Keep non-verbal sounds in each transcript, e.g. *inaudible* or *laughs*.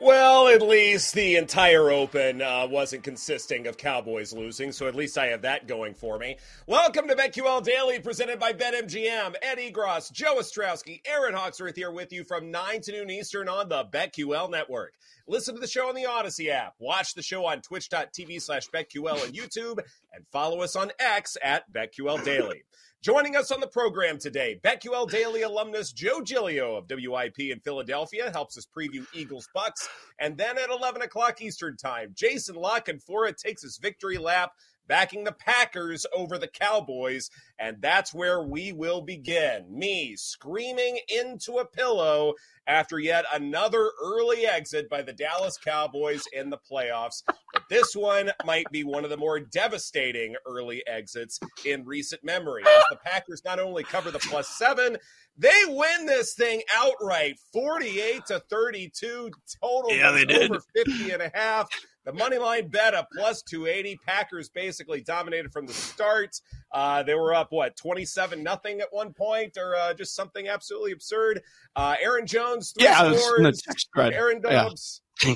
Well, at least the entire Open uh, wasn't consisting of Cowboys losing, so at least I have that going for me. Welcome to BetQL Daily, presented by BetMGM. Ed Egros, Joe Ostrowski, Erin Hawksworth here with you from 9 to noon Eastern on the BetQL Network. Listen to the show on the Audacy app. Watch the show on twitch.tv slash BetQL and YouTube, and follow us on X at BetQL Daily. *laughs* Joining us on the program today, BetQL Daily alumnus Joe Giglio of WIP in Philadelphia helps us preview Eagles Bucks. And then at 11 o'clock Eastern Time, Jason La Canfora takes his victory lap backing the Packers over the Cowboys. And that's where we will begin. Me screaming into a pillow after yet another early exit by the Dallas Cowboys in the playoffs. But this one might be one of the more devastating early exits in recent memory. As the Packers not only cover the plus seven, they win this thing outright 48 to 32 total yeah, they did. over 50 and a half the money line bet a plus 280 packers basically dominated from the start. Uh, they were up what 27 nothing at one point or uh, just something absolutely absurd. Uh, aaron jones three yeah, scores. aaron Doubs, yeah.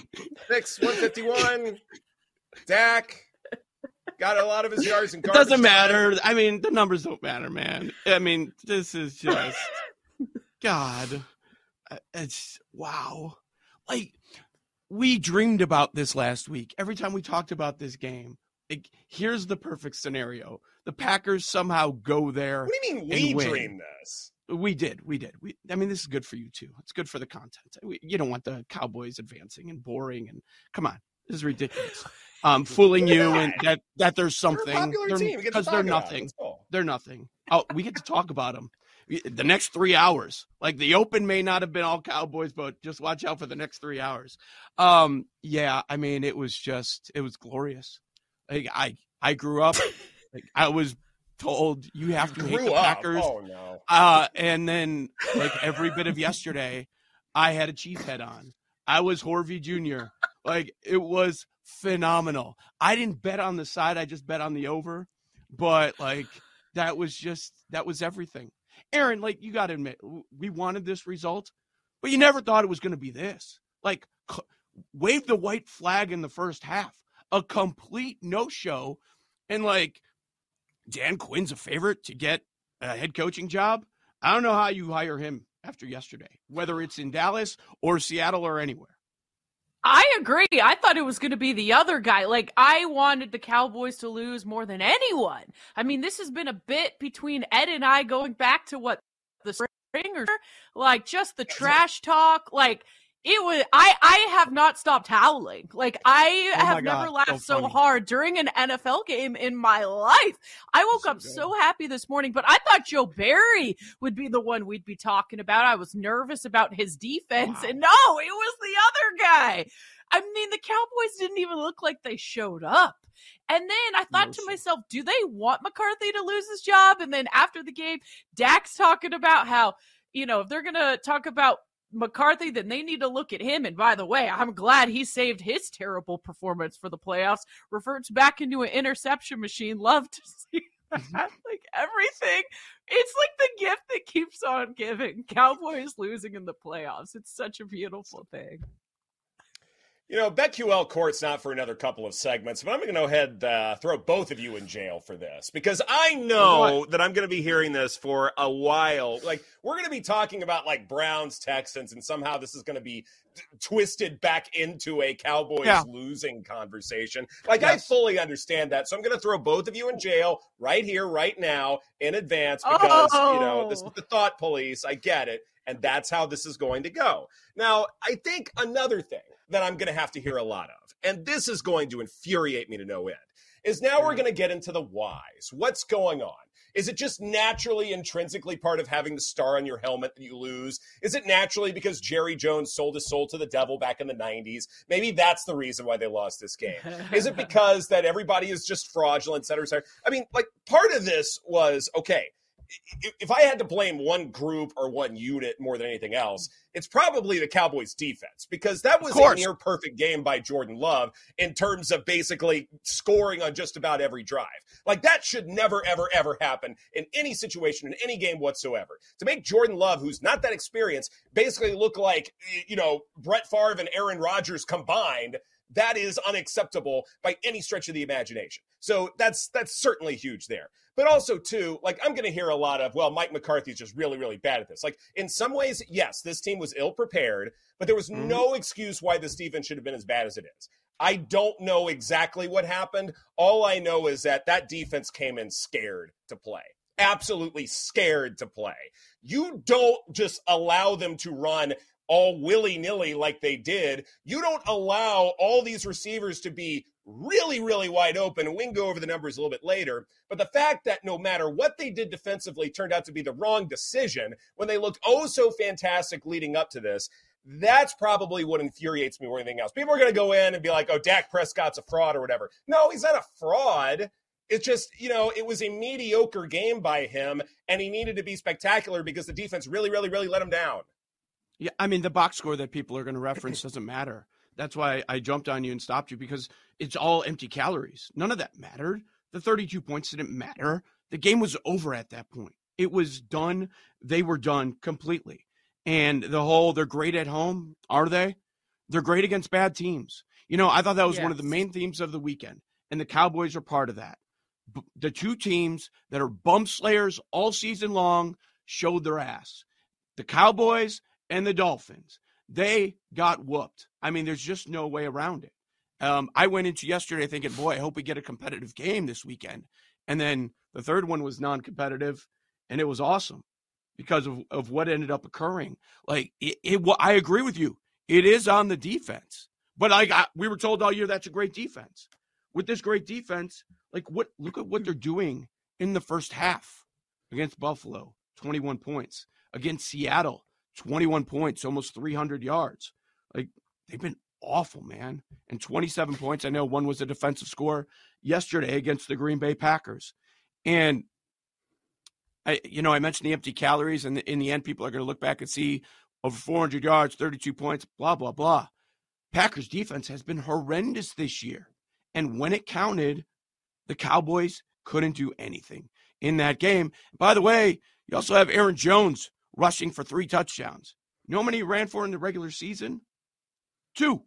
six 151 dak got a lot of his yards and doesn't matter. I mean the numbers don't matter man. I mean this is just God, it's wow. Like we dreamed about this last week. Every time we talked about this game, it, here's the perfect scenario: the Packers somehow go there. What do you mean we win. dreamed this? We did, we did. We, I mean, this is good for you too. It's good for the content. We, you don't want the Cowboys advancing and boring and come on, this is ridiculous. *laughs* Um, fooling you and that that there's something because they're, they're nothing. They're nothing. Oh, we get to talk about them the next three hours. Like the Open may not have been all Cowboys, but just watch out for the next three hours. Um, yeah, I mean, it was just it was glorious. Like I I grew up, *laughs* like I was told you have to hate the up. Packers. Oh no. Uh, and then like every bit of yesterday, I had a Chiefs head on. I was Horvey Jr. Like it was phenomenal. I didn't bet on the side. I just bet on the over. But like that was just that was everything. Aaron, like you got to admit, we wanted this result, but you never thought it was going to be this. Like, c- wave the white flag in the first half, a complete no show, and like Dan Quinn's a favorite to get a head coaching job. I don't know how you hire him after yesterday, whether it's in Dallas or Seattle or anywhere. I agree. I thought it was going to be the other guy. Like, I wanted the Cowboys to lose more than anyone. I mean, this has been a bit between Ed and I going back to what the spring or like just the trash talk. Like, it was I I have not stopped howling. Like I oh have God, never laughed so, so, hard during an NFL game in my life. I woke so up good. so happy this morning, but I thought Joe Barry would be the one we'd be talking about. I was nervous about his defense, Wow. and no, it was the other guy. I mean, the Cowboys didn't even look like they showed up. And then I thought No to myself, do they want McCarthy to lose his job? And then after the game, Dak's talking about how, you know, if they're going to talk about McCarthy, then they need to look at him. And by the way, I'm glad he saved his terrible performance for the playoffs, reverts back into an interception machine. Love to *laughs* see mm-hmm. that. like everything. It's like the gift that keeps on giving. Cowboys losing in the playoffs. It's such a beautiful thing. You know, BetQL Court's not for another couple of segments, but I'm going to go ahead uh, throw both of you in jail for this because I know that I'm going to be hearing this for a while. Like, we're going to be talking about like Browns, Texans, and somehow this is going to be t- twisted back into a Cowboys Yeah. losing conversation. Like, I fully understand that. So I'm going to throw both of you in jail right here, right now, in advance because, you know, this is Oh. the thought police. I get it. And that's how this is going to go. Now, I think another thing that I'm going to have to hear a lot of, and this is going to infuriate me to no end, is now we're mm. going to get into the whys. What's going on? Is it just naturally, intrinsically part of having the star on your helmet that you lose? Is it naturally because Jerry Jones sold his soul to the devil back in the 90s? Maybe that's the reason why they lost this game. Is it *laughs* because that everybody is just fraudulent, et cetera, et cetera? I mean, like, part of this was okay. If I had to blame one group or one unit more than anything else, it's probably the Cowboys defense because that was a near perfect game by Jordan Love in terms of basically scoring on just about every drive. Like that should never, ever, ever happen in any situation, in any game whatsoever. To make Jordan Love, who's not that experienced, basically look like, you know, Brett Favre and Aaron Rodgers combined, that is unacceptable by any stretch of the imagination. So that's that's certainly huge there. But also too, like I'm going to hear a lot of, well, Mike McCarthy's just really really bad at this. Like in some ways, yes, this team was ill prepared, but there was Mhm. no excuse why this defense should have been as bad as it is. I don't know exactly what happened. All I know is that that defense came in scared to play. Absolutely scared to play. You don't just allow them to run all willy nilly like they did. You don't allow all these receivers to be really, really wide open. And we can go over the numbers a little bit later. But the fact that no matter what they did defensively turned out to be the wrong decision when they looked oh so fantastic leading up to this. That's probably what infuriates me more than anything else. People are going to go in and be like, oh, Dak Prescott's a fraud or whatever. No, he's not a fraud. It's just, you know, it was a mediocre game by him, and he needed to be spectacular because the defense really, really, really let him down. Yeah, I mean the box score that people are going to reference doesn't matter. That's why I jumped on you and stopped you because it's all empty calories. None of that mattered. The 32 points didn't matter. The game was over at that point. It was done. They were done completely. And the whole they're great at home, are they? They're great against bad teams. You know, I thought that was one of the main themes of the weekend, and the Cowboys are part of that. B- The two teams that are bump slayers all season long showed their ass. The Cowboys and the Dolphins. They got whooped. I mean, there's just no way around it. Um, I went into yesterday thinking, boy, I hope we get a competitive game this weekend. And then the third one was non competitive, and it was awesome because of, of what ended up occurring. Like, it, it, I agree with you. It is on the defense. But like we were told all year, that's a great defense. With this great defense, like what? Look at what they're doing in the first half against Buffalo, 21 points. Against Seattle, 21 points, almost 300 yards. Like they've been awful, man. And 27 points. I know one was a defensive score yesterday against the Green Bay Packers. And I, you know, I mentioned the empty calories, and in the end, people are going to look back and see over 400 yards, 32 points, blah blah blah. Packers defense has been horrendous this year, and when it counted, the Cowboys couldn't do anything in that game. By the way, you also have Aaron Jones rushing for three touchdowns. You know how many he ran for in the regular season? 2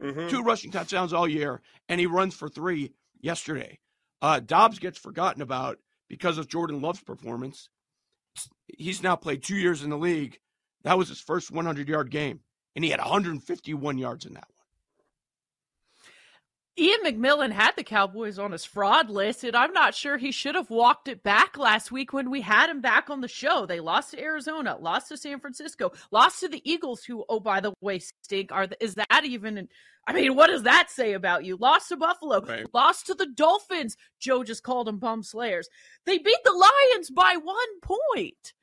Mhm. two rushing touchdowns all year, and he runs for three yesterday. Uh, Doubs gets forgotten about because of Jordan Love's performance. He's now played two years in the league. That was his first 100 yard game, and he had 151 yards in that one. Ian McMillan had the Cowboys on his fraud list, and I'm not sure he should have walked it back last week when we had him back on the show. They lost to Arizona, lost to San Francisco, lost to the Eagles, who, oh, by the way, stink. Are the, is that even? I mean, what does that say about you? Lost to Buffalo, Right. lost to the Dolphins. Joe just called them bum slayers. They beat the Lions by one point.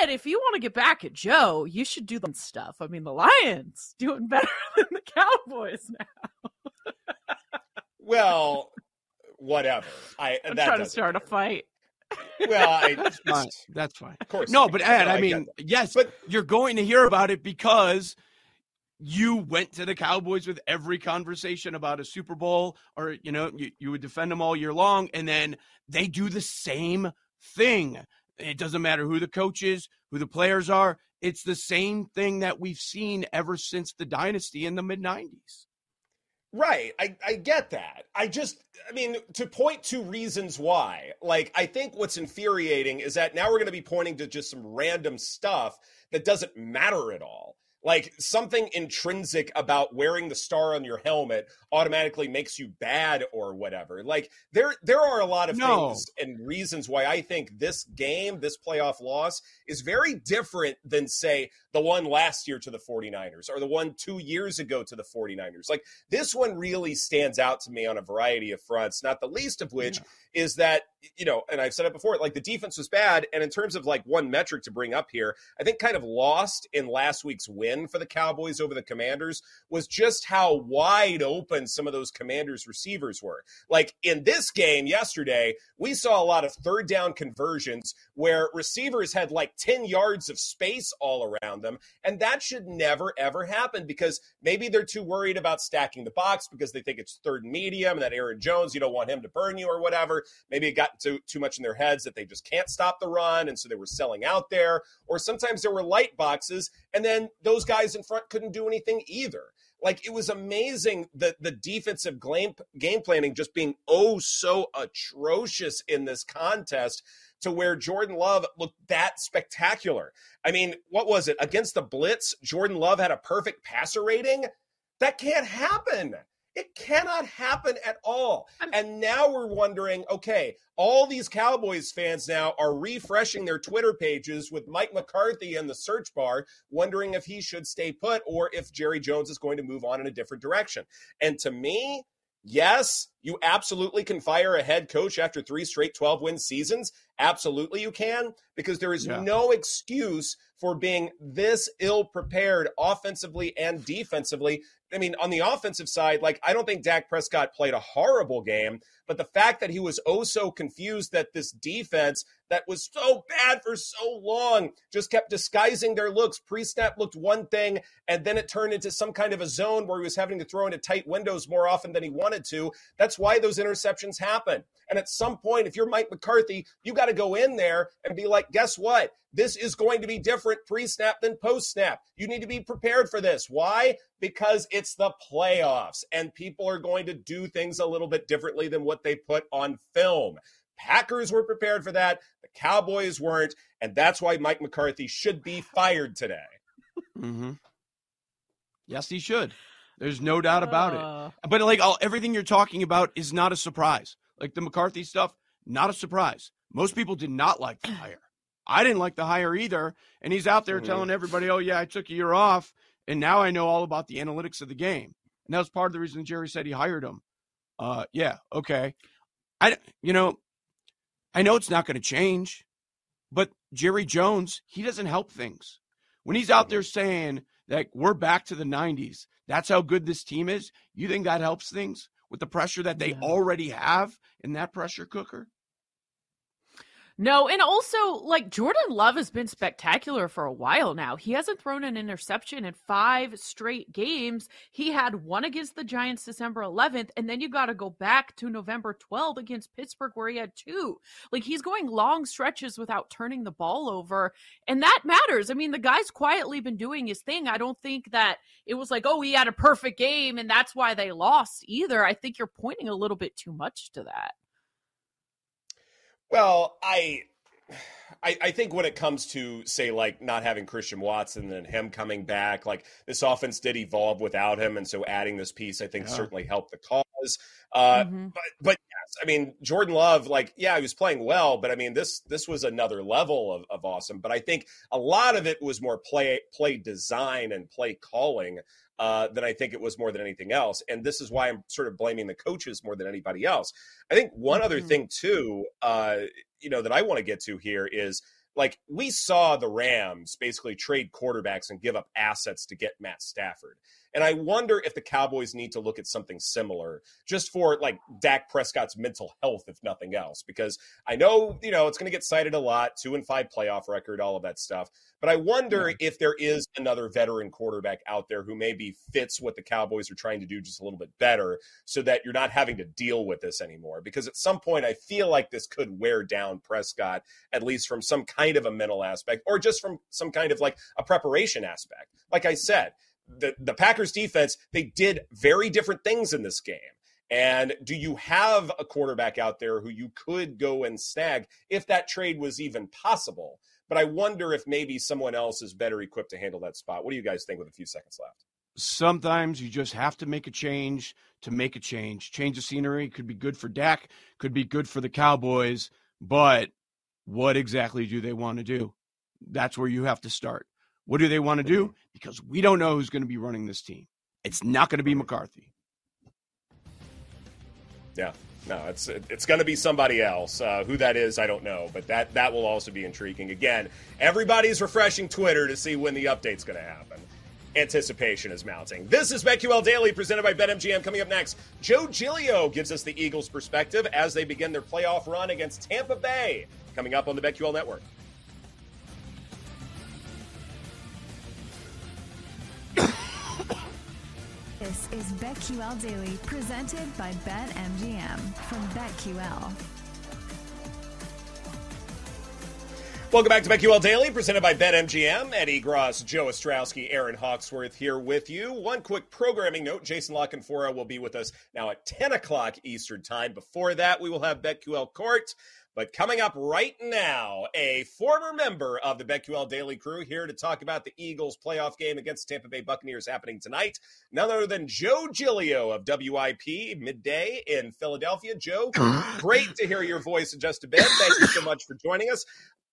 Ed, if you want to get back at Joe, you should do the stuff. I mean, the Lions doing better *laughs* than the Cowboys now. Well, whatever. I I'm that trying to doesn't start a fight. Well, I, That's fine. That's fine. Of course. No, but get Ed, that. I get mean, yes, But- you're going to hear about it because you went to the Cowboys with every conversation about a Super Bowl, or you know, you, you would defend them all year long, and then they do the same thing. It doesn't matter who the coach is, who the players are. it's the same thing that we've seen ever since the dynasty in the mid 90s. Right. I, I get that. I just, I mean, to point to reasons why, like, I think what's infuriating is that now we're going to be pointing to just some random stuff that doesn't matter at all like something intrinsic about wearing the star on your helmet automatically makes you bad or whatever like there there are a lot of no. things and reasons why i think this game this playoff loss is very different than say the one last year to the 49ers or the one 2 years ago to the 49ers like this one really stands out to me on a variety of fronts not the least of which yeah. Is that you know and i've said it before like the defense was bad and in terms of like one metric to bring up here i think kind of lost in last week's win for the Cowboys over the Commanders was just how wide open some of those Commanders receivers were. Like in this game yesterday, we saw a lot of third down conversions where receivers had like 10 yards of space all around them. And that should never, ever happen because maybe they're too worried about stacking the box because they think it's third and medium and that Aaron Jones, you don't want him to burn you or whatever. Maybe it got too, too much in their heads that they just can't stop the run. And so they were selling out there. Or sometimes there were light boxes and then those guys in front couldn't do anything either. Like it was amazing that the defensive game, game planning just being oh so atrocious in this contest to where Jordan Love looked that spectacular. I mean, what was it? Against the Blitz, Jordan Love had a perfect passer rating. That can't happen. It cannot happen at all. And now we're wondering okay, all these Cowboys fans now are refreshing their Twitter pages with Mike McCarthy in the search bar, wondering if he should stay put or if Jerry Jones is going to move on in a different direction. And to me, yes, you absolutely can fire a head coach after three straight 12 win seasons. Absolutely, you can, because there is yeah. no excuse for being this ill prepared offensively and defensively I mean, on the offensive side, like I don't think Dak Prescott played a horrible game, but the fact that he was oh so confused that this defense that was so bad for so long just kept disguising their looks. Pre-snap looked one thing, and then it turned into some kind of a zone where he was having to throw into tight windows more often than he wanted to. That's why those interceptions happen. And at some point, if you're Mike McCarthy, you got to go in there and be like, guess what? This is going to be different pre snap than post snap. You need to be prepared for this. Why? Because it's the playoffs and people are going to do things a little bit differently than what they put on film. Packers were prepared for that. The Cowboys weren't. And that's why Mike McCarthy should be fired today. Mm-hmm. Yes, he should. There's no doubt about uh... it. But like all, everything you're talking about is not a surprise. Like the McCarthy stuff, not a surprise. Most people did not like the hire. I didn't like the hire either. And he's out there mm-hmm. telling everybody, oh, yeah, I took a year off. And now I know all about the analytics of the game. And that was part of the reason Jerry said he hired him. Uh, yeah, okay. I, you know, I know it's not going to change, but Jerry Jones, he doesn't help things. When he's out there mm-hmm. saying that we're back to the 90s, that's how good this team is, you think that helps things with the pressure that they yeah. already have in that pressure cooker? No, and also like Jordan Love has been spectacular for a while now. He hasn't thrown an interception in five straight games. He had one against the Giants December 11th, and then you got to go back to November 12th against Pittsburgh where he had two. Like he's going long stretches without turning the ball over, and that matters. I mean, the guy's quietly been doing his thing. I don't think that it was like, oh, he had a perfect game and that's why they lost either. I think you're pointing a little bit too much to that. Well, I, I, I think when it comes to say like not having Christian Watson and him coming back, like this offense did evolve without him, and so adding this piece, I think, yeah. certainly helped the cause. Uh, mm-hmm. But but yes, I mean Jordan Love, like yeah, he was playing well, but I mean this this was another level of, of awesome. But I think a lot of it was more play play design and play calling uh, than I think it was more than anything else. And this is why I'm sort of blaming the coaches more than anybody else. I think one mm-hmm. other thing too, uh, you know, that I want to get to here is like we saw the Rams basically trade quarterbacks and give up assets to get Matt Stafford. And I wonder if the Cowboys need to look at something similar just for like Dak Prescott's mental health, if nothing else, because I know, you know, it's going to get cited a lot, two and five playoff record, all of that stuff. But I wonder yeah. if there is another veteran quarterback out there who maybe fits what the Cowboys are trying to do just a little bit better so that you're not having to deal with this anymore. Because at some point, I feel like this could wear down Prescott, at least from some kind of a mental aspect or just from some kind of like a preparation aspect. Like I said, the, the Packers defense, they did very different things in this game. And do you have a quarterback out there who you could go and snag if that trade was even possible? But I wonder if maybe someone else is better equipped to handle that spot. What do you guys think with a few seconds left? Sometimes you just have to make a change to make a change. Change of scenery could be good for Dak, could be good for the Cowboys, but what exactly do they want to do? That's where you have to start. What do they want to do? Mm-hmm. Because we don't know who's going to be running this team. It's not going to be McCarthy. Yeah, no, it's it's going to be somebody else. Uh, who that is, I don't know, but that that will also be intriguing. Again, everybody's refreshing Twitter to see when the update's going to happen. Anticipation is mounting. This is BetQL Daily presented by BetMGM. Coming up next, Joe Giglio gives us the Eagles' perspective as they begin their playoff run against Tampa Bay. Coming up on the BetQL Network. This is BetQL Daily, presented by BetMGM from BetQL. Welcome back to BetQL Daily, presented by BetMGM. Ed Egros, Joe Ostrowski, Erin Hawksworth here with you. One quick programming note Jason La Canfora will be with us now at 10 o'clock Eastern Time. Before that, we will have BetQL Court. But coming up right now, a former member of the BetQL Daily crew here to talk about the Eagles playoff game against the Tampa Bay Buccaneers happening tonight. None other than Joe Giglio of WIP midday in Philadelphia. Joe, great to hear your voice in just a bit. Thank you so much for joining us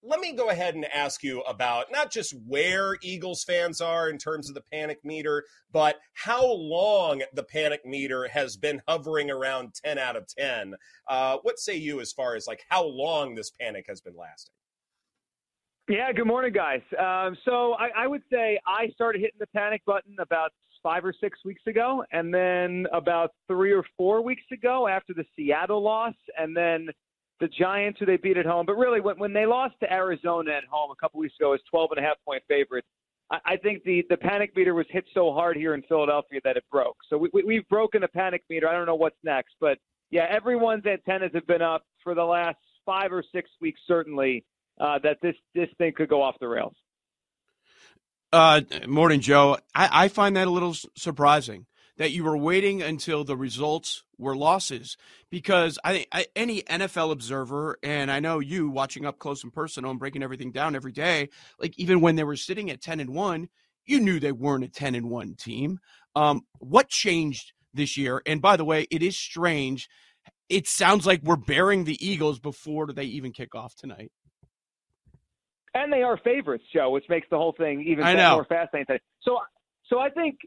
let me go ahead and ask you about not just where Eagles fans are in terms of the panic meter, but how long the panic meter has been hovering around 10 out of 10. Uh, what say you as far as like how long this panic has been lasting? Yeah, good morning, guys. Um, so I, I would say I started hitting the panic button about five or six weeks ago, and then about three or four weeks ago after the Seattle loss, and then the Giants, who they beat at home. But really, when, when they lost to Arizona at home a couple weeks ago as 12 and a half point favorites, I, I think the, the panic meter was hit so hard here in Philadelphia that it broke. So we, we, we've broken the panic meter. I don't know what's next. But yeah, everyone's antennas have been up for the last five or six weeks, certainly, uh, that this, this thing could go off the rails. Uh, morning, Joe. I, I find that a little surprising that you were waiting until the results were losses. Because I, I, any NFL observer and I know you watching up close and personal and breaking everything down every day like even when they were sitting at 10 and 1 you knew they weren't a 10 and 1 team. Um, what changed this year? And by the way it is strange. It sounds like we're bearing the Eagles before they even kick off tonight. And they are favorites Joe which makes the whole thing even more fascinating. So so I think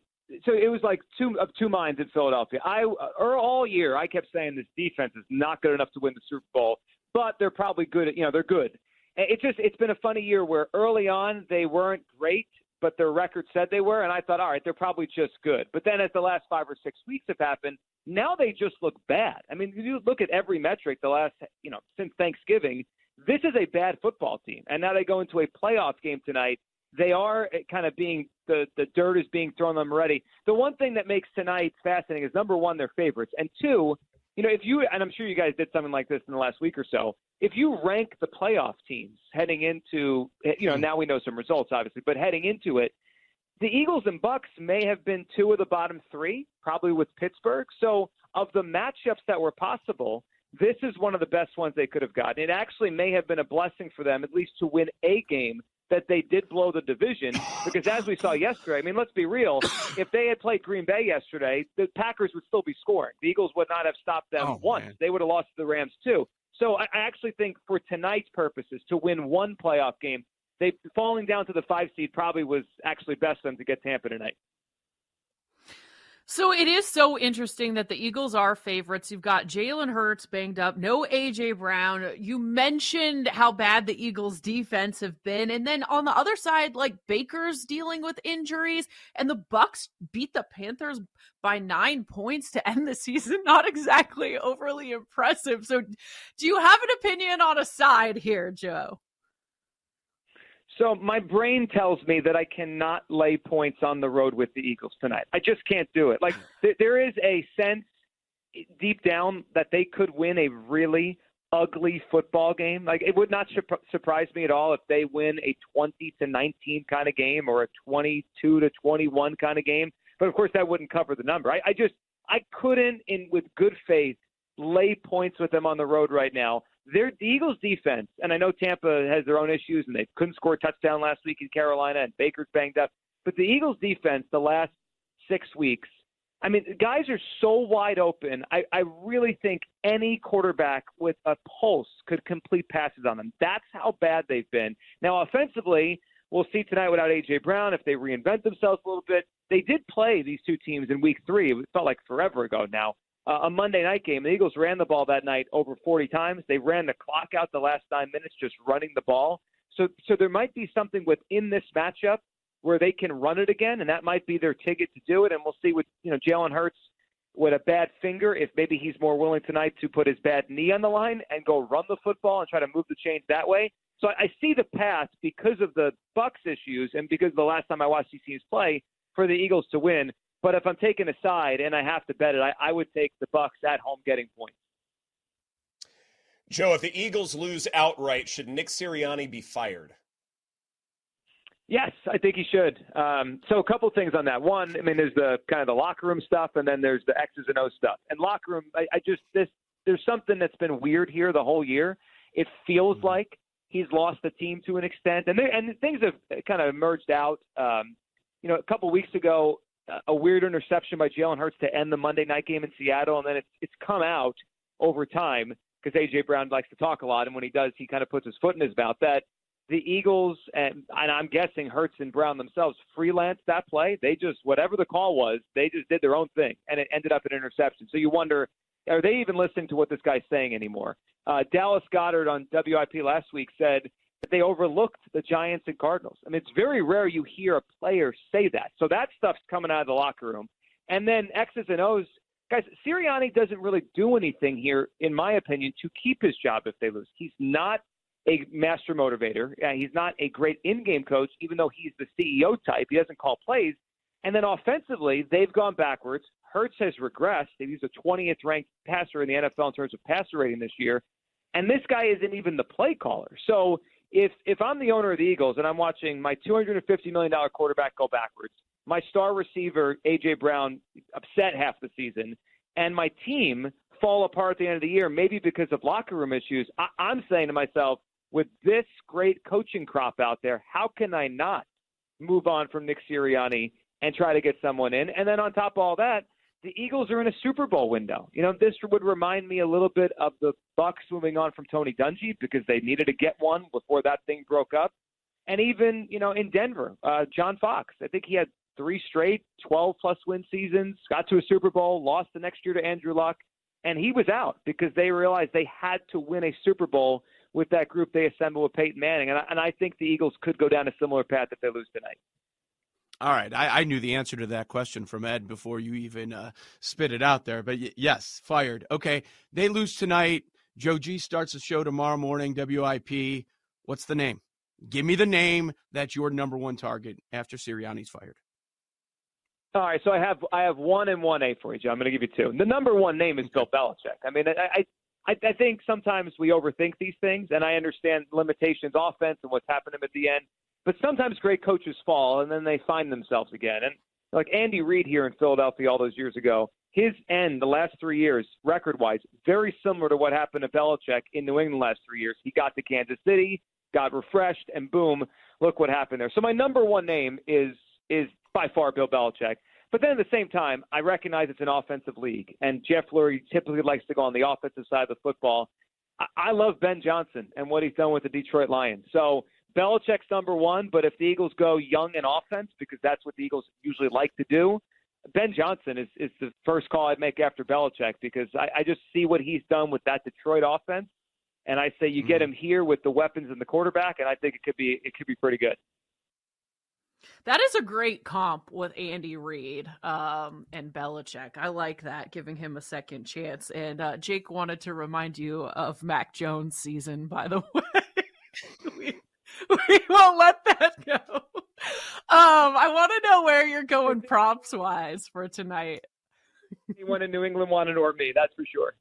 so it was like two of two minds in Philadelphia. I or all year I kept saying this defense is not good enough to win the Super Bowl, but they're probably good. At, you know, they're good. It's just it's been a funny year where early on they weren't great, but their record said they were, and I thought, all right, they're probably just good. But then as the last five or six weeks have happened, now they just look bad. I mean, you look at every metric the last you know since Thanksgiving. This is a bad football team, and now they go into a playoff game tonight they are eh, kind of being the the dirt is being thrown on them already. The one thing that makes tonight fascinating is number one, they're favorites, and two, you know, if you and I'm sure you guys did something like this in the last week or so. If you rank the playoff teams heading into, you know, now we know some results obviously, but heading into it, the Eagles and Bucks may have been two of the bottom three, probably with Pittsburgh. So of the matchups that were possible, this is one of the best ones they could have gotten. It actually may have been a blessing for them, at least to win a game that they did blow the division because as we saw yesterday, I mean, let's be real, *coughs* if they had played Green Bay yesterday, the Packers would still be scoring. The Eagles would not have stopped them oh, once. Man. They would have lost to the Rams too. So I actually think for tonight's purposes, to win one playoff game, they falling down to the five seed probably was actually best for them to get Tampa tonight. So it is so interesting that the Eagles are favorites. You've got Jalen Hurts banged up, no AJ Brown. You mentioned how bad the Eagles defense have been. And then on the other side, like Baker's dealing with injuries and the Bucks beat the Panthers by 9 points to end the season. *laughs* Not exactly overly impressive. So do you have an opinion on a side here, Joe? So my brain tells me that I cannot lay points on the road with the Eagles tonight. I just can't do it. Like *sighs* th- there is a sense deep down that they could win a really ugly football game. Like it would not su- surprise me at all if they win a 20 to 19 kind of game or a 22 to 21 kind of game. But of course, that wouldn't cover the number. I, I just I couldn't, in with good faith, lay points with them on the road right now. Their the Eagles defense, and I know Tampa has their own issues, and they couldn't score a touchdown last week in Carolina, and Baker's banged up. But the Eagles defense, the last six weeks, I mean, guys are so wide open. I, I really think any quarterback with a pulse could complete passes on them. That's how bad they've been. Now, offensively, we'll see tonight without A.J. Brown if they reinvent themselves a little bit. They did play these two teams in week three. It felt like forever ago now. Uh, a Monday night game. The Eagles ran the ball that night over 40 times. They ran the clock out the last nine minutes just running the ball. So, so there might be something within this matchup where they can run it again, and that might be their ticket to do it. And we'll see with you know Jalen Hurts with a bad finger if maybe he's more willing tonight to put his bad knee on the line and go run the football and try to move the chains that way. So I I see the path because of the Bucks issues and because the last time I watched these teams play for the Eagles to win. But if I'm taking a side and I have to bet it, I, I would take the Bucks at home getting points. Joe, if the Eagles lose outright, should Nick Sirianni be fired? Yes, I think he should. Um, so a couple things on that. One, I mean, there's the kind of the locker room stuff, and then there's the X's and O's stuff. And locker room, I, I just this there's something that's been weird here the whole year. It feels mm-hmm. like he's lost the team to an extent, and there, and things have kind of emerged out. Um, you know, a couple weeks ago, a weird interception by Jalen Hurts to end the Monday night game in Seattle, and then it's it's come out over time because AJ Brown likes to talk a lot, and when he does, he kind of puts his foot in his mouth. That the Eagles and, and I'm guessing Hurts and Brown themselves freelance that play. They just whatever the call was, they just did their own thing, and it ended up an interception. So you wonder, are they even listening to what this guy's saying anymore? Uh, Dallas Goedert on WIP last week said that they overlooked the Giants and Cardinals. I mean, it's very rare you hear a player say that. So that stuff's coming out of the locker room, and then X's and O's. Guys, Sirianni doesn't really do anything here, in my opinion, to keep his job if they lose. He's not a master motivator. Uh, he's not a great in-game coach, even though he's the CEO type. He doesn't call plays. And then offensively, they've gone backwards. Hurts has regressed. He's a 20th ranked passer in the NFL in terms of passer rating this year. And this guy isn't even the play caller. So if if I'm the owner of the Eagles and I'm watching my 250 million dollar quarterback go backwards, my star receiver AJ Brown upset half the season, and my team fall apart at the end of the year, maybe because of locker room issues, I, I'm saying to myself, with this great coaching crop out there, how can I not move on from Nick Sirianni and try to get someone in? And then on top of all that, the Eagles are in a Super Bowl window. You know, this would remind me a little bit of the Bucks moving on from Tony Dungy because they needed to get one before that thing broke up. And even, you know, in Denver, uh, John Fox, I think he had three straight 12 plus win seasons, got to a Super Bowl, lost the next year to Andrew Luck, and he was out because they realized they had to win a Super Bowl with that group they assembled with Peyton Manning. And I, and I think the Eagles could go down a similar path if they lose tonight. All right, I, I, knew the answer to that question from Ed before you even uh, spit it out there. But y- yes, fired. Okay, they lose tonight. Joe G starts the show tomorrow morning. WIP. What's the name? Give me the name that's your number one target after Sirianni's fired. All right, so I have I have one and one A for you, Joe. I'm going to give you two. The number one name is Bill Belichick. I mean, I, I, I think sometimes we overthink these things, and I understand limitations, offense, and what's happened to them at the end. But sometimes great coaches fall, and then they find themselves again. And like Andy Reid here in Philadelphia all those years ago, his end the last three years, record-wise, very similar to what happened to Belichick in New England last three years. He got to Kansas City, got refreshed, and boom, look what happened there. So my number one name is is by far Bill Belichick. But then at the same time, I recognize it's an offensive league, and Jeff Lurie typically likes to go on the offensive side of the football. I, I love Ben Johnson and what he's done with the Detroit Lions. So Belichick's number one, but if the Eagles go young in offense, because that's what the Eagles usually like to do, Ben Johnson is, is the first call I'd make after Belichick because I, I just see what he's done with that Detroit offense. And I say you mm-hmm. get him here with the weapons and the quarterback, and I think it could be it could be pretty good. That is a great comp with Andy Reid um, and Belichick. I like that, giving him a second chance. And uh, Jake wanted to remind you of Mac Jones' season, by the *laughs* way. we, *laughs* we won't let that go. Um, I want to know where you're going *laughs* props wise for tonight. Anyone in New England wanted or me, that's for sure.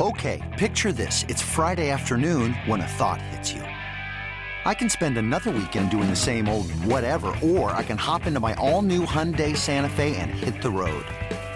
Okay, picture this. It's Friday afternoon when a thought hits you. I can spend another weekend doing the same old whatever, or I can hop into my all new Hyundai Santa Fe and hit the road.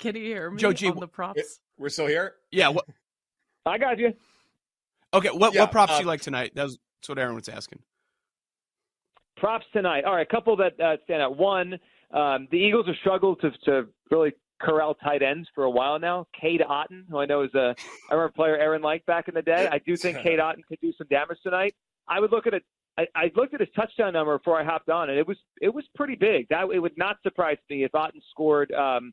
Can you hear me Joe G, on the props? We're still here. Yeah. What? I got you. Okay. What Yeah, what props uh, do you like tonight? That's, that's what Aaron was asking. Props tonight. All right, a couple that uh, stand out. One, um, the Eagles have struggled to, to really corral tight ends for a while now. Cade Otton, who I know is a I remember player Aaron liked back in the day. I do think Cade Otton could do some damage tonight. I would look at it. I, I looked at his touchdown number before I hopped on, and it was it was pretty big. That it would not surprise me if Otton scored. Um,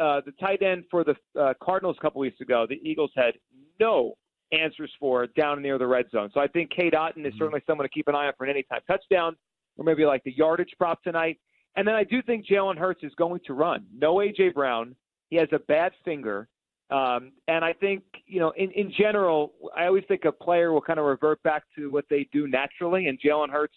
uh, the tight end for the uh, Cardinals a couple weeks ago, the Eagles had no answers for down near the red zone. So I think Cade Otton is certainly someone to keep an eye on for an anytime touchdown, or maybe like the yardage prop tonight. And then I do think Jalen Hurts is going to run. No AJ Brown. He has a bad finger. Um, and I think, you know, in, in general, I always think a player will kind of revert back to what they do naturally. And Jalen Hurts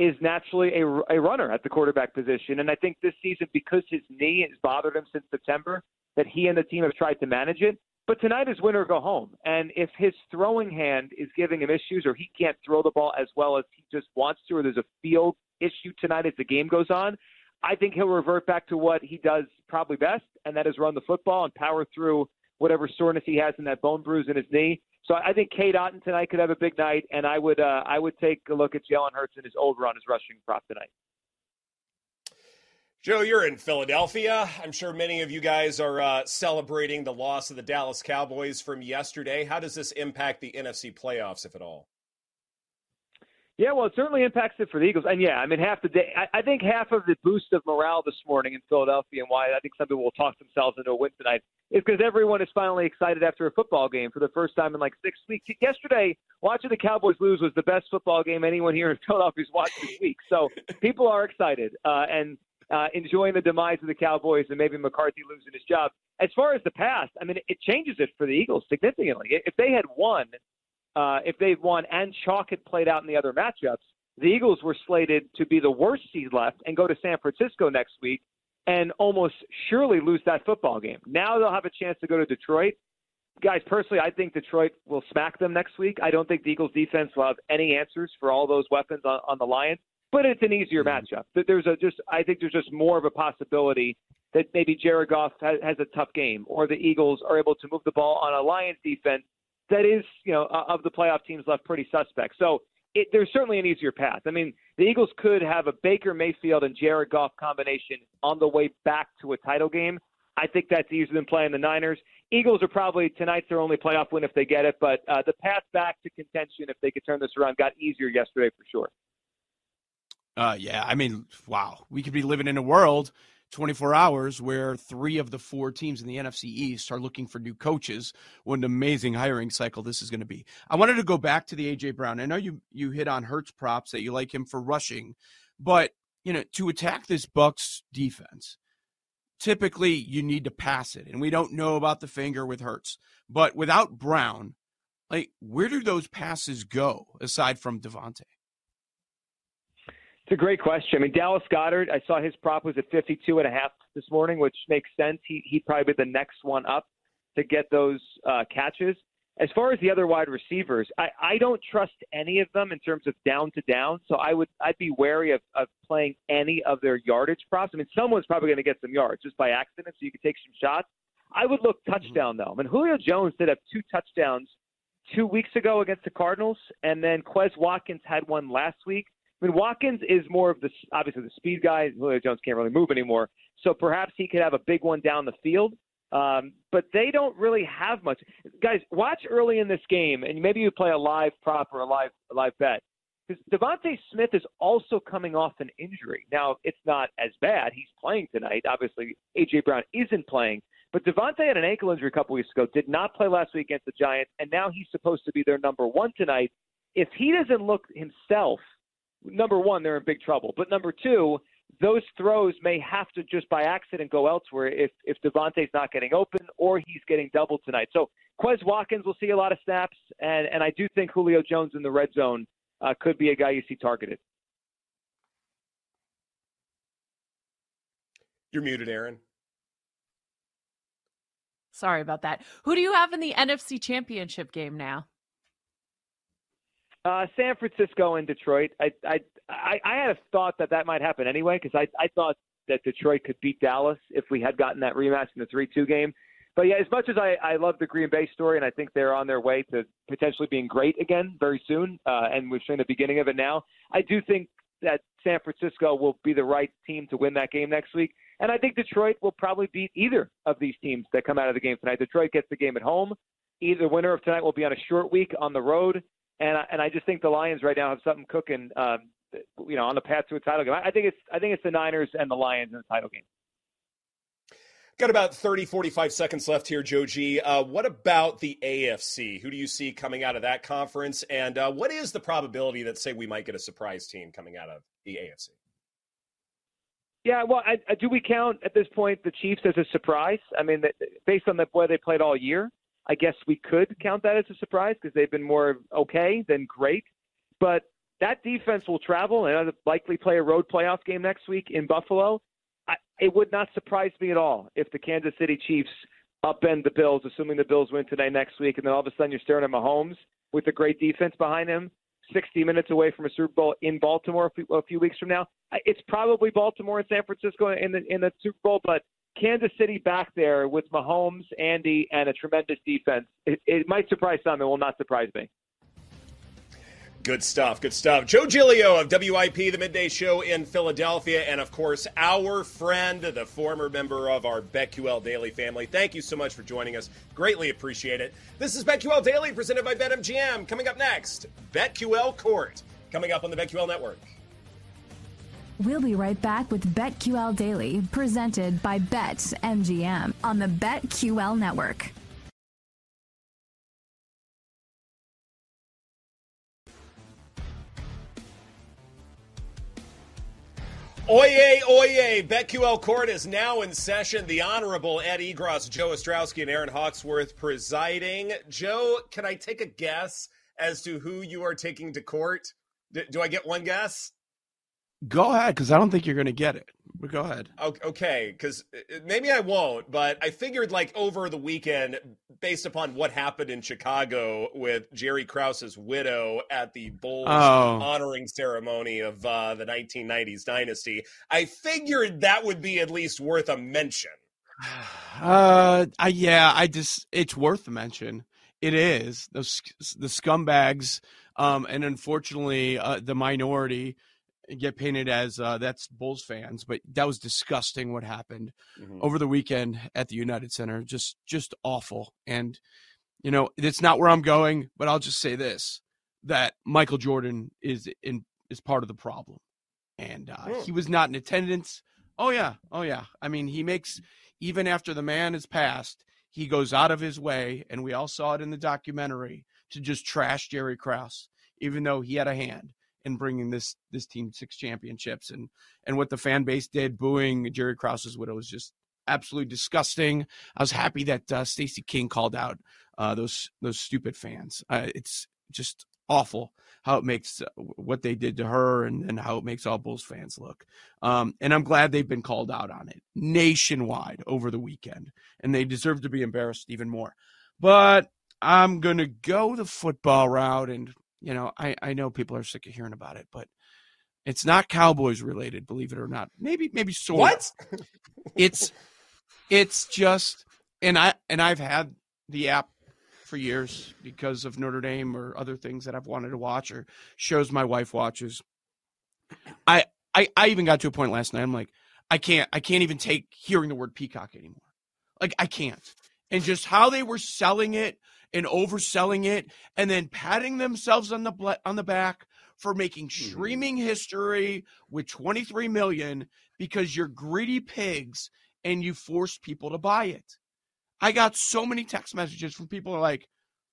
is naturally a, a runner at the quarterback position. And I think this season, because his knee has bothered him since September, that he and the team have tried to manage it. But tonight is win or go home. And if his throwing hand is giving him issues or he can't throw the ball as well as he just wants to, or there's a field issue tonight as the game goes on, I think he'll revert back to what he does probably best, and that is run the football and power through whatever soreness he has in that bone bruise in his knee. So I think Cade Otton tonight could have a big night, and I would uh, I would take a look at Jalen Hurts and his over on as rushing prop tonight. Joe, you're in Philadelphia. I'm sure many of you guys are uh, celebrating the loss of the Dallas Cowboys from yesterday. How does this impact the NFC playoffs, if at all? Yeah, well, it certainly impacts it for the Eagles. And yeah, I mean, half the day, I, I think half of the boost of morale this morning in Philadelphia and why I think some people will talk themselves into a win tonight is because everyone is finally excited after a football game for the first time in like six weeks. Yesterday, watching the Cowboys lose was the best football game anyone here in *laughs* Philadelphia's watched this week. So people are excited uh, and uh, enjoying the demise of the Cowboys and maybe McCarthy losing his job. As far as the past, I mean, it changes it for the Eagles significantly. If they had won uh, if they'd won and chalk had played out in the other matchups, the Eagles were slated to be the worst seed left and go to San Francisco next week and almost surely lose that football game. Now they'll have a chance to go to Detroit. Guys, personally, I think Detroit will smack them next week. I don't think the Eagles defense will have any answers for all those weapons on, on the Lions, but it's an easier mm-hmm. matchup. There's a just I think there's just more of a possibility that maybe Jared Goff has, has a tough game or the Eagles are able to move the ball on a Lions defense that is, you know, of the playoff teams left pretty suspect. So it, there's certainly an easier path. I mean, the Eagles could have a Baker Mayfield and Jared Goff combination on the way back to a title game. I think that's easier than playing the Niners. Eagles are probably tonight's their only playoff win if they get it, but uh, the path back to contention, if they could turn this around, got easier yesterday for sure. Uh, yeah, I mean, wow, we could be living in a world 24 hours where three of the four teams in the NFC East are looking for new coaches. What an amazing hiring cycle this is going to be. I wanted to go back to the AJ Brown. I know you you hit on Hurts props that you like him for rushing, but you know to attack this Bucks defense, typically you need to pass it, and we don't know about the finger with Hurts. but without Brown, like where do those passes go aside from DeVonta? It's a great question. I mean, Dallas Goedert, I saw his prop was at 52 and a half this morning, which makes sense. He he'd probably be the next one up to get those uh, catches. As far as the other wide receivers, I, I don't trust any of them in terms of down to down. So I would I'd be wary of, of playing any of their yardage props. I mean, someone's probably going to get some yards just by accident, so you could take some shots. I would look mm-hmm. touchdown though. I mean, Julio Jones did have two touchdowns two weeks ago against the Cardinals, and then Quez Watkins had one last week. I mean, Watkins is more of the obviously the speed guy. Julio Jones can't really move anymore, so perhaps he could have a big one down the field. Um, but they don't really have much. Guys, watch early in this game, and maybe you play a live prop or a live a live bet. Because DeVonta Smith is also coming off an injury. Now, it's not as bad. He's playing tonight. Obviously, A.J. Brown isn't playing. But DeVonta had an ankle injury a couple weeks ago, did not play last week against the Giants, and now he's supposed to be their number one tonight. If he doesn't look himself – number one, they're in big trouble. But number two, those throws may have to just by accident go elsewhere if if DeVonta's not getting open or he's getting double tonight. So Quez Watkins will see a lot of snaps, and and I do think Julio Jones in the red zone uh, could be a guy you see targeted. You're muted, Erin. Sorry about that. Who do you have in the NFC Championship game now? Uh, San Francisco and Detroit. I, I I I had a thought that that might happen anyway because I I thought that Detroit could beat Dallas if we had gotten that rematch in the three-two game. But yeah, as much as I I love the Green Bay story and I think they're on their way to potentially being great again very soon, uh, and we've seen the beginning of it now. I do think that San Francisco will be the right team to win that game next week. And I think Detroit will probably beat either of these teams that come out of the game tonight. Detroit gets the game at home. Either winner of tonight will be on a short week on the road and I, and I just think the Lions right now have something cooking. Um, you know, on the path to a title game. I think it's I think it's the Niners and the Lions in the title game. Got about 30, 45 seconds left here, Joe G. Uh, what about the AFC? Who do you see coming out of that conference? And uh, what is the probability that, say, we might get a surprise team coming out of the AFC? Yeah, well, I, I, do we count at this point the Chiefs as a surprise? I mean, based on the way they played all year, I guess we could count that as a surprise because they've been more okay than great. But that defense will travel and likely play a road playoff game next week in Buffalo. I, it would not surprise me at all if the Kansas City Chiefs upend the Bills, assuming the Bills win tonight next week, and then all of a sudden you're staring at Mahomes with a great defense behind him, 60 minutes away from a Super Bowl in Baltimore a few, a few weeks from now. It's probably Baltimore and San Francisco in the in the Super Bowl, but Kansas City back there with Mahomes, Andy, and a tremendous defense. It, it might surprise some. It will not surprise me. Good stuff. Good stuff. Joe Giglio of WIP, the midday show in Philadelphia, and of course, our friend, the former member of our BetQL Daily family. Thank you so much for joining us. Greatly appreciate it. This is BetQL Daily presented by BetMGM. Coming up next, BetQL Court. Coming up on the BetQL Network. We'll be right back with BetQL Daily, presented by BetMGM on the BetQL Network. Oye, oye, BetQL Court is now in session. The Honorable Ed Egros, Joe Ostrowski, and Erin Hawksworth presiding. Joe, can I take a guess as to who you are taking to court? D- do I get one guess? Go ahead, because I don't think you're going to get it. But go ahead. Okay, because uh, maybe I won't, but I figured like over the weekend, based upon what happened in Chicago with Jerry Krause's widow at the Bulls oh. honoring ceremony of uh, the 1990s dynasty, I figured that would be at least worth a mention. *sighs* Uh, I, yeah, I just it's worth a mention. It is those the scumbags, um, and unfortunately, uh, the minority get painted as uh, that's Bulls fans, but that was disgusting what happened mm-hmm. over the weekend at the United Center. Just just awful. And you know, it's not where I'm going, but I'll just say this: that Michael Jordan is in is part of the problem, and uh, mm. he was not in attendance. Oh yeah, oh yeah. I mean, he makes even after the man has passed, he goes out of his way, and we all saw it in the documentary to just trash Jerry Krause, even though he had a hand in bringing this this team six championships. And and what the fan base did, booing Jerry Krause's widow, was just absolutely disgusting. I was happy that uh, Stacey King called out uh, those those stupid fans. Uh, it's just awful how it makes uh, what they did to her and, and how it makes all Bulls fans look. Um, and I'm glad they've been called out on it nationwide over the weekend, and they deserve to be embarrassed even more. But I'm to go the football route. And, you know, I, I know people are sick of hearing about it, but it's not Cowboys related, believe it or not. Maybe, maybe sort What? it's, it's just, and I, and I've had the app for years because of Notre Dame or other things that I've wanted to watch or shows my wife watches. I, I, I even got to a point last night. I'm like, I can't, I can't even take hearing the word peacock anymore. Like I can't. And just how they were selling it and overselling it and then patting themselves on the on the back for making mm-hmm. streaming history with 23 million because you're greedy pigs and you force people to buy it. I got so many text messages from people are like,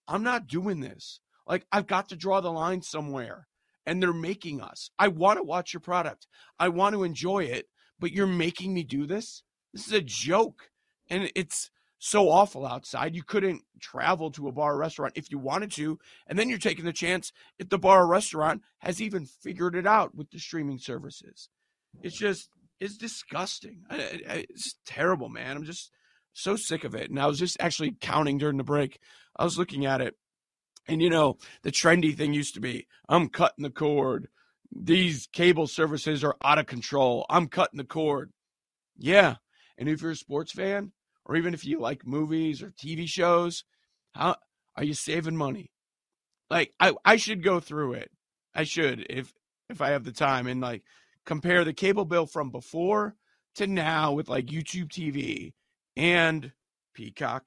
I'm not doing this. Like, I've got to draw the line somewhere. And they're making us. I want to watch your product. I want to enjoy it, but you're making me do this. This is a joke. And it's so awful outside. You couldn't travel to a bar or restaurant if you wanted to. And then you're taking the chance if the bar or restaurant has even figured it out with the streaming services. It's just, it's disgusting. It's terrible, man. I'm just so sick of it. And I was just actually counting during the break. I was looking at it. And, you know, the trendy thing used to be I'm cutting the cord. These cable services are out of control. I'm cutting the cord. Yeah. And if you're a sports fan, or even if you like movies or TV shows, how are you saving money? Like I, I should go through it. I should if if I have the time and like compare the cable bill from before to now with like YouTube TV and Peacock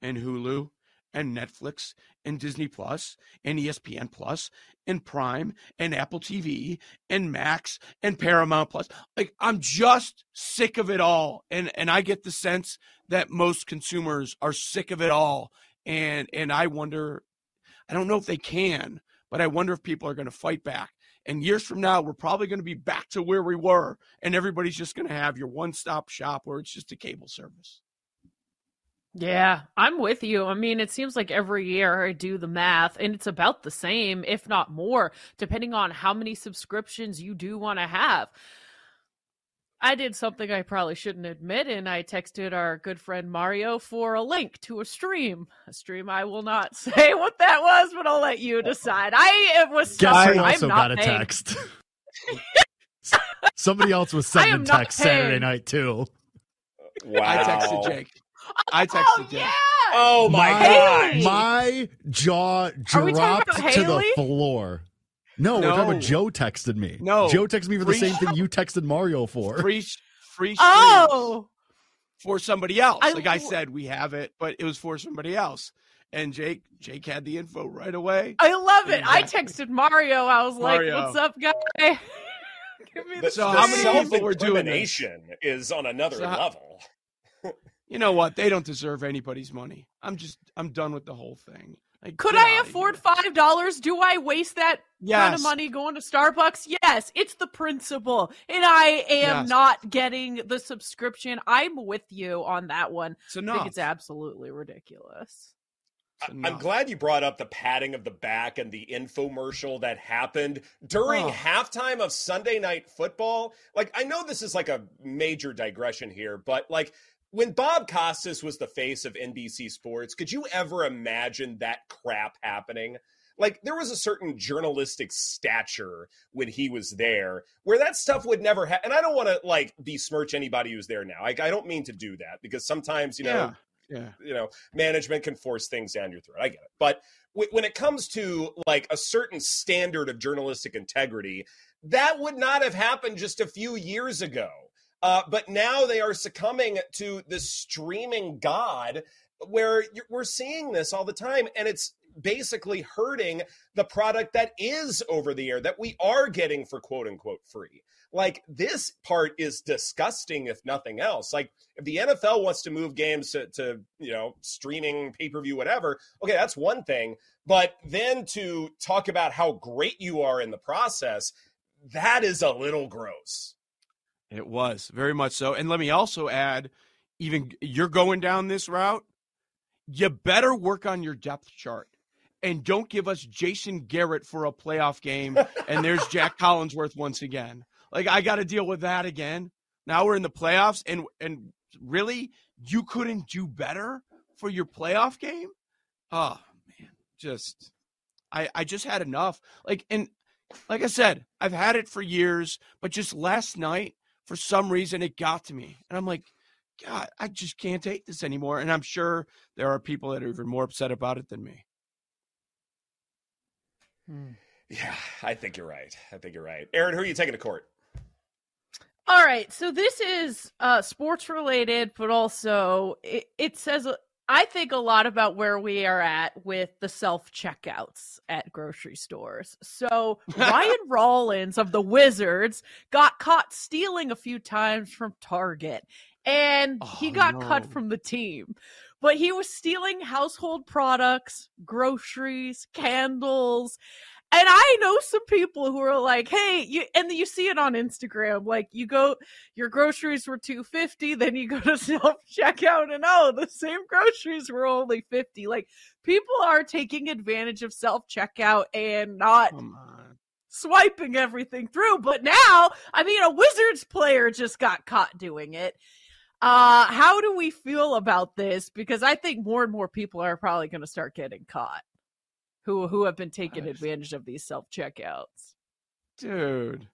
and Hulu and Netflix and Disney Plus and ESPN Plus and Prime and Apple TV and Max and Paramount Plus. Like I'm just sick of it all. And and I get the sense that most consumers are sick of it all. And and I wonder I don't know if they can, but I wonder if people are going to fight back. And years from now, we're probably going to be back to where we were, and everybody's just going to have your one stop shop where it's just a cable service. Yeah, I'm with you. I mean, it seems like every year I do the math and it's about the same, if not more, depending on how many subscriptions you do want to have. I did something I probably shouldn't admit, and I texted our good friend Mario for a link to a stream. A stream I will not *laughs* say what that was, but I'll let you decide. I it was Guess I also got a paying. text. *laughs* Somebody else was sending text Saturday night too. Wow. I texted Jake. I oh, texted oh, Yeah. Oh my, my god! My jaw dropped to the floor. No, no, we're talking about Joe texted me. No, Joe texted me for free the same thing you texted Mario for. Free, free. Oh, for somebody else. I, like I said, we have it, but it was for somebody else. And Jake, Jake had the info right away. I love it. I texted Mario. I was Mario. like, "What's up, guy?" *laughs* Give me the, so the how many people were doing this? is on another so level *laughs* you know what? They don't deserve anybody's money. I'm just I'm done with the whole thing. Like, Could I afford five dollars? Do I waste that yes. kind of money going to Starbucks? Yes, it's the principle, and I am yes. not getting the subscription. I'm with you on that one. I think it's absolutely ridiculous. I'm glad you brought up the padding of the back and the infomercial that happened during oh. halftime of Sunday night football. Like, I know this is like a major digression here, but like when Bob Costas was the face of NBC Sports, could you ever imagine that crap happening? Like there was a certain journalistic stature when he was there where that stuff would never happen. And I don't want to like besmirch anybody who's there now. Like I don't mean to do that because sometimes, you know, yeah. yeah. you know, management can force things down your throat. I get it. But when it comes to like a certain standard of journalistic integrity, that would not have happened just a few years ago. Uh, but now they are succumbing to the streaming god where we're seeing this all the time. And it's basically hurting the product that is over the air that we are getting for quote unquote free. Like this part is disgusting, if nothing else. Like if the NFL wants to move games to, to you know streaming, pay per view, whatever, okay, that's one thing. But then to talk about how great you are in the process, that is a little gross. It was very much so. And let me also add, even you're going down this route, you better work on your depth chart and don't give us Jason Garrett for a playoff game. and there's Jac *laughs* Collinsworth once again. Like I got to deal with that again. Now we're in the playoffs, and and really, you couldn't do better for your playoff game. Oh man, just I I just had enough. Like and like I said, I've had it for years, but just last night, for some reason, it got to me, and I'm like, God, I just can't take this anymore. And I'm sure there are people that are even more upset about it than me. Hmm. Yeah, I think you're right. I think you're right. Erin, who are you taking to court? All right, so this is uh, sports related, but also it, it says I think a lot about where we are at with the self checkouts at grocery stores. So Ryan *laughs* Rollins of the Wizards got caught stealing a few times from Target, and oh, he got no. cut from the team. But he was stealing household products, groceries, candles. And I know some people who are like, "Hey, you," and you see it on Instagram. Like, you go, your groceries were two fifty, then you go to *laughs* self checkout, and oh, the same groceries were only fifty. Like, people are taking advantage of self checkout and not swiping everything through. But now, I mean, a Wizards player just got caught doing it. Uh, how do we feel about this? Because I think more and more people are probably going to start getting caught who who have been taking advantage of these self checkouts. Dude,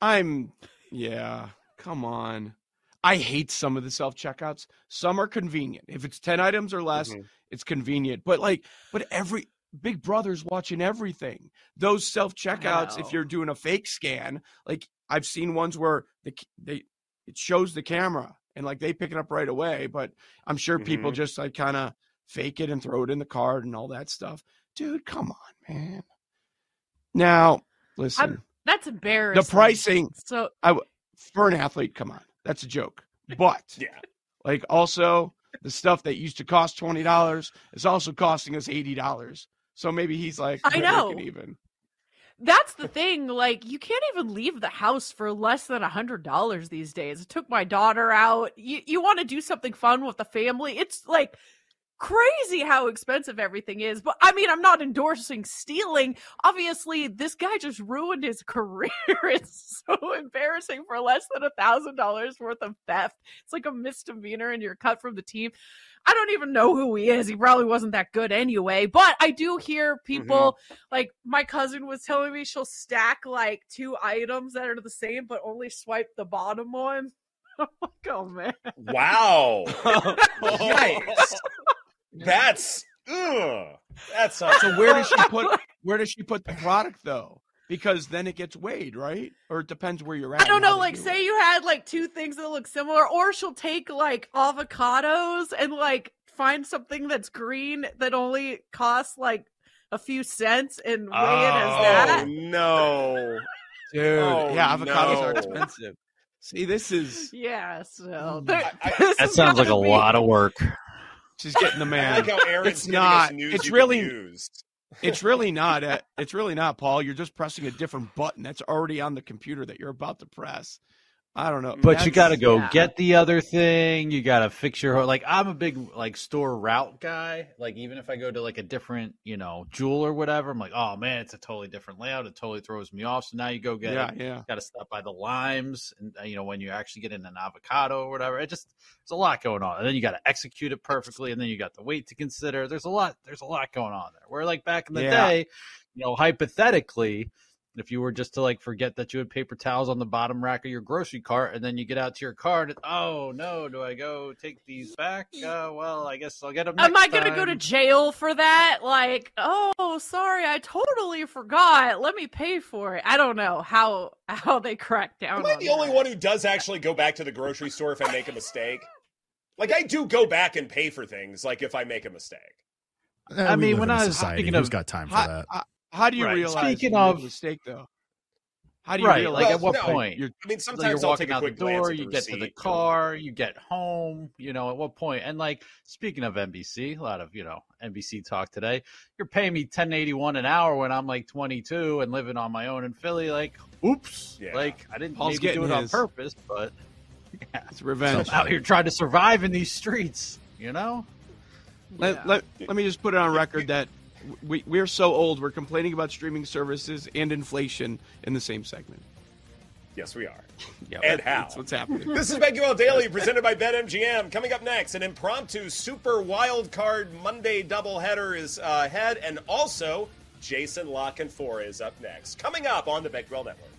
I'm yeah. Come on. I hate some of the self checkouts. Some are convenient. If it's 10 items or less, mm-hmm. it's convenient. But like, but every Big Brother's watching everything. Those self checkouts, if you're doing a fake scan, like I've seen ones where the they it shows the camera and like they pick it up right away. But I'm sure mm-hmm. people just like kind of fake it and throw it in the card and all that stuff. Dude, come on, man. Now, listen. I'm, that's embarrassing. The pricing. So I, for an athlete, come on, that's a joke. But yeah, like also the stuff that used to cost twenty dollars is also costing us eighty dollars. So maybe he's like, I know, even. That's the thing. Like, you can't even leave the house for less than a hundred dollars these days. It took my daughter out. You you want to do something fun with the family? It's like crazy how expensive everything is. But I mean, I'm not endorsing stealing. Obviously, this guy just ruined his *laughs* career. it's so embarrassing for less than a thousand dollars worth of theft. It's like a misdemeanor and you're cut from the team. I don't even know who he is. He probably wasn't that good anyway. But I do hear people mm-hmm. like my cousin was telling me she'll stack like two items that are the same, but only swipe the bottom one. *laughs* I'm like, oh man. Wow. *laughs* Yikes. That's ugh. That's *laughs* so. Where does she put? *laughs* Where does she put the product though? Because then it gets weighed, right? Or it depends where you're at. I don't know. Like, do say it. you had like two things that look similar, or she'll take like avocados and like find something that's green that only costs like a few cents and weigh oh, it as that. Oh no, dude! Oh, yeah, avocados no. are expensive. See, this is yeah. So hmm. I, I, *laughs* that sounds like a be... lot of work. She's getting the *laughs* man. like it's not. it's really. it's *laughs* really not. Eh, it's really not, Paul. You're just pressing a different button that's already on the computer that you're about to press. I don't know. But you got to go yeah. get the other thing. You got to fix your like. I'm a big like store route guy. Like even if I go to like a different you know Jewel or whatever, I'm like, oh man, it's a totally different layout. It totally throws me off. So now you go get yeah yeah. Got to stop by the limes and uh, you know when you actually get in an avocado or whatever. It just there's a lot going on, and then you got to execute it perfectly, and then you got the weight to consider. There's a lot. There's a lot going on there. Where like back in the yeah. day, you know, hypothetically if you were just to like forget that you had paper towels on the bottom rack of your grocery cart and then you get out to your car and oh no do i go take these back? Uh, well i guess i'll get them am i gonna go to jail for that? Like oh sorry i totally forgot. Let me pay for it. I don't know how how they crack down am i the that. only one who does actually go back to the grocery store if i make a mistake? Like i do go back and pay for things like if i make a mistake. Uh, I mean, when I was society, speaking who's of, got time for how, that? How do you right. realize Speaking of mistake though? How do you right, realize? Like at what no, point? You're, I mean, sometimes you're walking out the door, you the get to the car, you get home. You know, at what point? And like speaking of NBC, a lot of you know NBC talk today. You're paying me ten eighty one an hour when I'm like twenty two and living on my own in Philly. Like, oops, yeah. like I didn't Paul's maybe do it his. on purpose, but *laughs* yeah. it's revenge. So out here trying to survive in these streets. You know. Let, yeah. let, let me just put it on record that we, we're so old, we're complaining about streaming services and inflation in the same segment. Yes, we are. *laughs* yeah, and how? That's what's happening. This is BetQL Daily presented by BetMGM. Coming up next, an impromptu Super Wild Card Monday doubleheader is uh, ahead, and also Jason La Canfora is up next. Coming up on the BetQL Network.